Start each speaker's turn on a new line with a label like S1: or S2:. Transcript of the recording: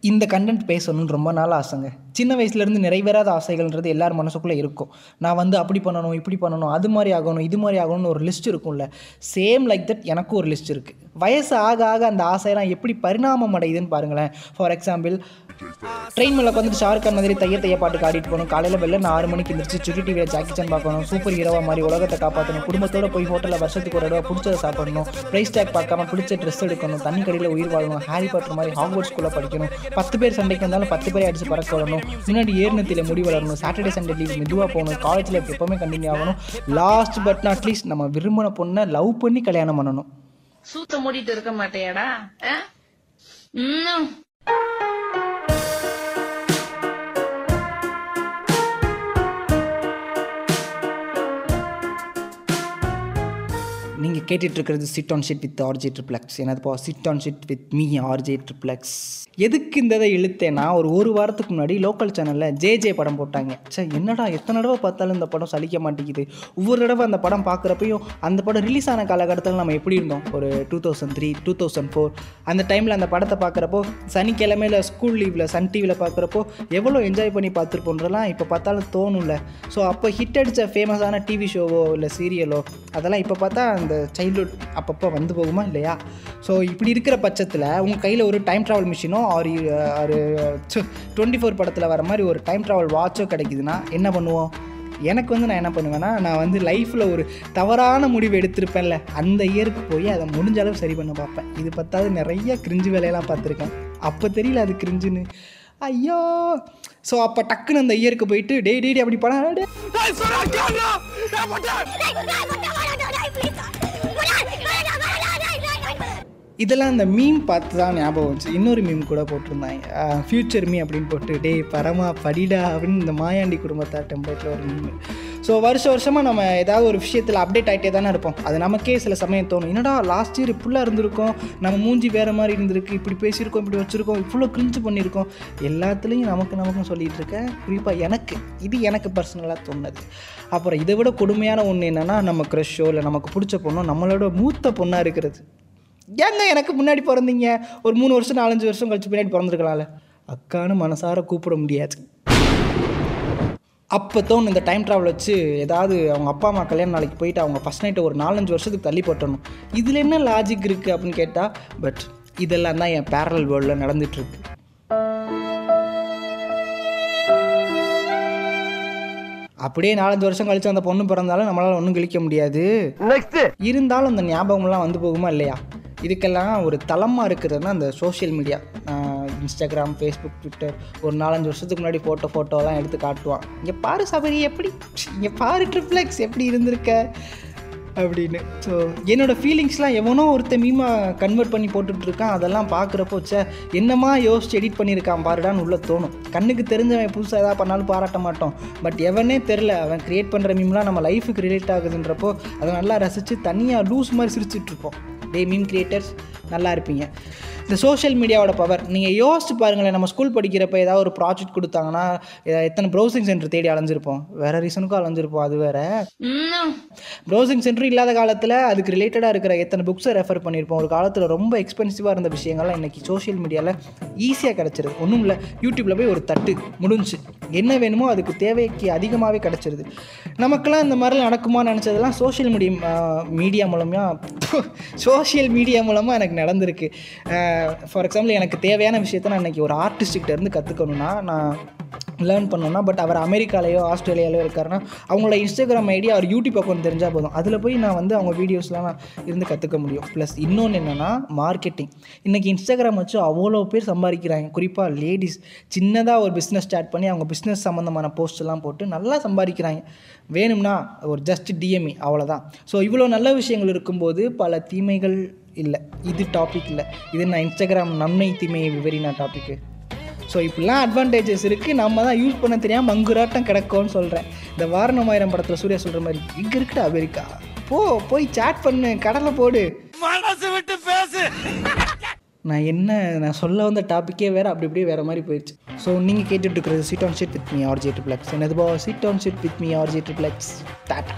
S1: இந்த கண்டென்ட் பேசணும்னு ரொம்ப நாள் ஆசைங்க. சின்ன வயசுலேருந்து நிறைவேறாத ஆசைகள்ன்றது எல்லார் மனசுக்குள்ளே இருக்கும். நான் வந்து அப்படி பண்ணணும் இப்படி பண்ணணும் அது மாதிரி ஆகணும் இது மாதிரி ஆகணும்னு ஒரு லிஸ்ட் இருக்கும்ல. சேம் லைக் தட் எனக்கும் ஒரு லிஸ்ட் இருக்குது வயசு ஆக ஆக அந்த ஆசையெல்லாம் எப்படி பரிணாமம் அடையுதுன்னு பாருங்களேன். ஃபார் எக்ஸாம்பிள் ட்ரெயின் மேலே உட்காந்துட்டு ஷாருக் கான் மாதிரி தைய தைய பாட்டுக்கு ஆடிட்டு போகணும். காலையில் வெளில நான் ஆறு மணிக்கு எந்திரிச்சு சுட்டி டிவியில் ஜாக்கி சான் பார்க்கணும். சூப்பர் ஹீரோவா மாதிரி உலகத்தை காப்பாற்றணும் குடும்பத்தோட போய் ஹோட்டலில் வருஷத்துக்கு ஒரு தடவை பிடிச்சதை சாப்பிடணும். ப்ரைஸ் டேக் பார்க்காம பிடிச்ச ட்ரெஸ் எடுக்கணும். தண்ணி கடையில் உயிர் வாழணும். ஹாரி பாட்டர் மாதிரி ஹாக்வர்ட் ஸ்கூலில் படிக்கணும். பத்து பேர் சண்டைக்கு வந்தாலும் பத்து பேரை அடிச்சு பறக்க விடணும். முன்னாடி ஏர்னத்தில் முடி வளரணும். சாட்டர்டே சண்டே லீவ் மெதுவாக போகணும். காலேஜில் எப்பவுமே கண்டினியூ ஆகணும். லாஸ்ட் பட் நாட் லீஸ்ட் நம்ம விரும்பின பொண்ணை லவ் பண்ணி கல்யாணம் பண்ணணும்.
S2: சூத்த மூடிட்டு இருக்க மாட்டேயாடா?
S1: நீங்கள் இருக்கிறது sit on shit with RJ Triplex என்னதுப்பா sit on shit with me RJ Triplex எதுக்கு இந்த இதை இழுத்தேன்னா ஒரு ஒரு வாரத்துக்கு முன்னாடி லோக்கல் சேனலில் ஜே ஜே படம் போட்டாங்க. சார் என்னடா எத்தனை தடவை பார்த்தாலும் இந்த படம் சலிக்க மாட்டேங்குது. ஒவ்வொரு தடவை அந்த படம் பார்க்குறப்பையும் அந்த படம் ரிலீஸ் ஆன காலகட்டத்தில் நம்ம எப்படி இருந்தோம்? ஒரு two thousand three two thousand four அந்த டைமில் அந்த படத்தை பார்க்குறப்போ சனிக்கிழமையில் ஸ்கூல் லீவில் சன் டிவியில் பார்க்குறப்போ எவ்வளோ என்ஜாய் பண்ணி பார்த்துருப்போன்றலாம் இப்போ பார்த்தாலும் தோணும்ல. ஸோ அப்போ ஹிட் அடித்த ஃபேமஸான டிவி ஷோவோ இல்லை சீரியலோ அதெல்லாம் இப்போ பார்த்தா அந்த சைல்ட்ஹுட் அப்பப்போ வந்து போகுமா இல்லையா? ஸோ இப்படி இருக்கிற பட்சத்தில் உங்கள் கையில் ஒரு டைம் ட்ராவல் மிஷினோ ஒரு ஒரு டுவெண்ட்டி ஃபோர் படத்தில் வர மாதிரி ஒரு டைம் ட்ராவல் வாட்சோ கிடைக்குதுன்னா என்ன பண்ணுவோம்? எனக்கு வந்து நான் என்ன பண்ணுவேன்னா நான் வந்து லைஃப்பில் ஒரு தவறான முடிவு எடுத்திருப்பேன்ல அந்த இயருக்கு போய் அதை முடிஞ்ச அளவு சரி பண்ண பார்ப்பேன். இது பத்தாவது நிறைய கிரிஞ்சு வேலையெல்லாம் பார்த்துருக்கேன். அப்போ தெரியல அது கிரிஞ்சுன்னு ஐயோ! ஸோ அப்போ டக்குன்னு அந்த இயருக்கு போயிட்டு டேய் டேய் டேய் அப்படி படம் இதெல்லாம் அந்த மீம் பார்த்து தான் ஞாபகம் வந்துச்சு. இன்னொரு மீம் கூட போட்டிருந்தாங்க. ஃப்யூச்சர் மீ அப்படின்னு போட்டு டேய் பரமா படிடா அப்படின்னு இந்த மாயாண்டி குடும்பத்தார் டெம்ப்ளேட்டில் ஒரு மீம் ஸோ வருஷம் வருஷமாக நம்ம ஏதாவது ஒரு விஷயத்தில் அப்டேட் ஆகிட்டே தானே இருப்போம். அது நமக்கே சில சமயம் தோணும். என்னடா லாஸ்ட் இயர் இப்படிலாம் இருந்திருக்கோம். நம்ம மூஞ்சி வேறு மாதிரி இருந்திருக்கு. இப்படி பேசியிருக்கோம் இப்படி வச்சுருக்கோம். இவ்வளோ கிரிஞ்சு பண்ணியிருக்கோம். எல்லாத்துலேயும் நமக்கு நமக்கும் சொல்லிகிட்டு இருக்கேன் குறிப்பாக எனக்கு இது எனக்கு பர்சனலாக தோணுது. அப்புறம் இதை விட கொடுமையான ஒன்று என்னென்னா நம்ம க்ரெஷ்ஷோ இல்லை நமக்கு பிடிச்ச பொண்ணோ நம்மளோட மூத்த பொண்ணாக இருக்கிறது. ஏங்க எனக்கு முன்னாடி பிறந்தீங்க? ஒரு மூணு வருஷம் நாலஞ்சு வருஷம் கழிச்சு பின்னாடி பிறந்திருக்கலாம்ல. அக்கான்னு மனசார கூப்பிட முடியாது. அப்போ தோணும் இந்த டைம் ட்ராவல் வச்சு ஏதாவது அவங்க அப்பா அம்மா கல்யாணம் நாளைக்கு போயிட்டு அவங்க ஃபஸ்ட் நைட்டை ஒரு நாலஞ்சு வருஷத்துக்கு தள்ளி போட்டணும் இதில் என்ன லாஜிக் இருக்குது அப்படின்னு கேட்டால் பட் இதெல்லாம் தான் என் பேரல் வேர்ல்டில் நடந்துகிட்ருக்கு அப்படியே நாலஞ்சு வருஷம் கழிச்சு அந்த பொண்ணு பிறந்தாலும் நம்மளால் ஒன்றும் கிழிக்க முடியாது. இருந்தாலும் அந்த ஞாபகம்லாம் வந்து போகுமா இல்லையா? இதுக்கெல்லாம் ஒரு தளமாக இருக்கிறதுனா அந்த social media Instagram Facebook Twitter ஒரு நாலஞ்சு வருஷத்துக்கு முன்னாடி ஃபோட்டோ ஃபோட்டோலாம் எடுத்து காட்டுவான். இங்கே பாரு சபரி எப்படி? இங்கே பாரு ட்ரிப்ளெக்ஸ் எப்படி இருந்திருக்க? அப்படின்னு. ஸோ என்னோடய ஃபீலிங்ஸ்லாம் எவனோ ஒருத்தன் மீமா கன்வெர்ட் பண்ணி போட்டுட்ருக்கான் அதெல்லாம் பார்க்குறப்போ ச்சே என்னமா யோசிச்சு எடிட் பண்ணியிருக்கான் பாருடான்னு உள்ள தோணும். கண்ணுக்கு தெரிஞ்சவன் புதுசாக எதாவது பண்ணாலும் பாராட்ட மாட்டோம். பட் எவனே தெரில அவன் க்ரியேட் பண்ணுற மீம்லாம் நம்ம லைஃபுக்கு ரிலேட் ஆகுதுன்றப்போ அதை நல்லா ரசித்து தனியாக லூஸ் மாதிரி சிரிச்சிட்ருப்போம் இருப்போம். டே மீம் கிரியேட்டர்ஸ் நல்லா இருப்பீங்க. இந்த சோஷியல் மீடியாவோட பவர் நீங்கள் யோசிச்சு பாருங்களேன் நம்ம ஸ்கூல் படிக்கிறப்ப ஏதாவது ஒரு ப்ராஜெக்ட் கொடுத்தாங்கன்னா எத்தனை ப்ரௌசிங் சென்டர் தேடி அலைஞ்சிருப்போம். வேறு ரீசனுக்கும் அலைஞ்சிருப்போம் அது வேற. ப்ரௌசிங் சென்டர் இல்லாத காலத்தில் அதுக்கு ரிலேட்டடாக இருக்கிற எத்தனை புக்ஸை ரெஃபர் பண்ணியிருப்போம் ஒரு காலத்தில் ரொம்ப எக்ஸ்பென்சிவாக இருந்த விஷயங்கள்லாம் இன்றைக்கி சோஷியல் மீடியாவில் ஈஸியாக கிடச்சிருது. ஒன்றும் இல்லை யூடியூப்பில் போய் ஒரு தட்டு முடிஞ்சு. என்ன வேணுமோ அதுக்கு தேவைக்கு அதிகமாகவே கிடச்சிருது. நமக்கெல்லாம் இந்த மாதிரிலாம் நடக்குமான்னு நினச்சதெல்லாம் சோஷியல் மீடியா மீடியா மூலமாக சோஷியல் மீடியா மூலமாக எனக்கு நடந்திருக்கு. ஃபார் எக்ஸாம்பிள் எனக்கு தேவையான விஷயத்த நான் இன்றைக்கி ஒரு ஆர்டிஸ்ட்கிட்ட இருந்து கற்றுக்கணுன்னா நான் லேர்ன் பண்ணோன்னா பட் அவர் அமெரிக்காலேயோ ஆஸ்திரேலியாலையோ இருக்காருன்னா அவங்களோட இன்ஸ்டாகிராம் ஐடி அவர் யூடியூப் அக்கௌண்ட் தெரிஞ்சால் போதும். அதில் போய் நான் வந்து அவங்க வீடியோஸ்லாம் நான் இருந்து கற்றுக்க முடியும். ப்ளஸ் இன்னொன்று என்னென்னா மார்க்கெட்டிங் இன்றைக்கி இன்ஸ்டாகிராம் வச்சு அவ்வளோ பேர் சம்பாதிக்கிறாங்க. குறிப்பாக லேடிஸ் சின்னதாக ஒரு பிஸ்னஸ் ஸ்டார்ட் பண்ணி அவங்க பிஸ்னஸ் சம்மந்தமான போஸ்ட்லாம் போட்டு நல்லா சம்பாதிக்கிறாங்க. வேணும்னா ஒரு ஜஸ்ட் டிஎம்இ அவ்வளோதான் ஸோ இவ்வளோ நல்ல விஷயங்கள் இருக்கும்போது பல தீமைகள் இல்லை. இது டாபிக் இல்லை. இது நான் இன்ஸ்டாகிராம் நன்மை தீமையை விவரினா டாப்பிக்கு ஸோ இப்படிலாம் அட்வான்டேஜஸ் இருக்குது நம்ம தான் யூஸ் பண்ண தெரியாமல் மங்குராட்டம் கிடக்கும்னு சொல்கிறேன் இந்த வாரணமாயிரம் படத்தில் சூர்யா சொல்கிற மாதிரி இங்கே இருக்குடா அமெரிக்கா. போ போய் சேட் பண்ணு கடலை போடு. நான் என்ன நான் சொல்ல வந்த டாப்பிக்கே வேறு அப்படி அப்படியே வேறு மாதிரி போயிடுச்சு. ஸோ நீங்கள் கேட்டுட்டு இருக்கிறது sit on shit with me RJ Triplex என்னது போ sit on shit with me RJ Triplex tata.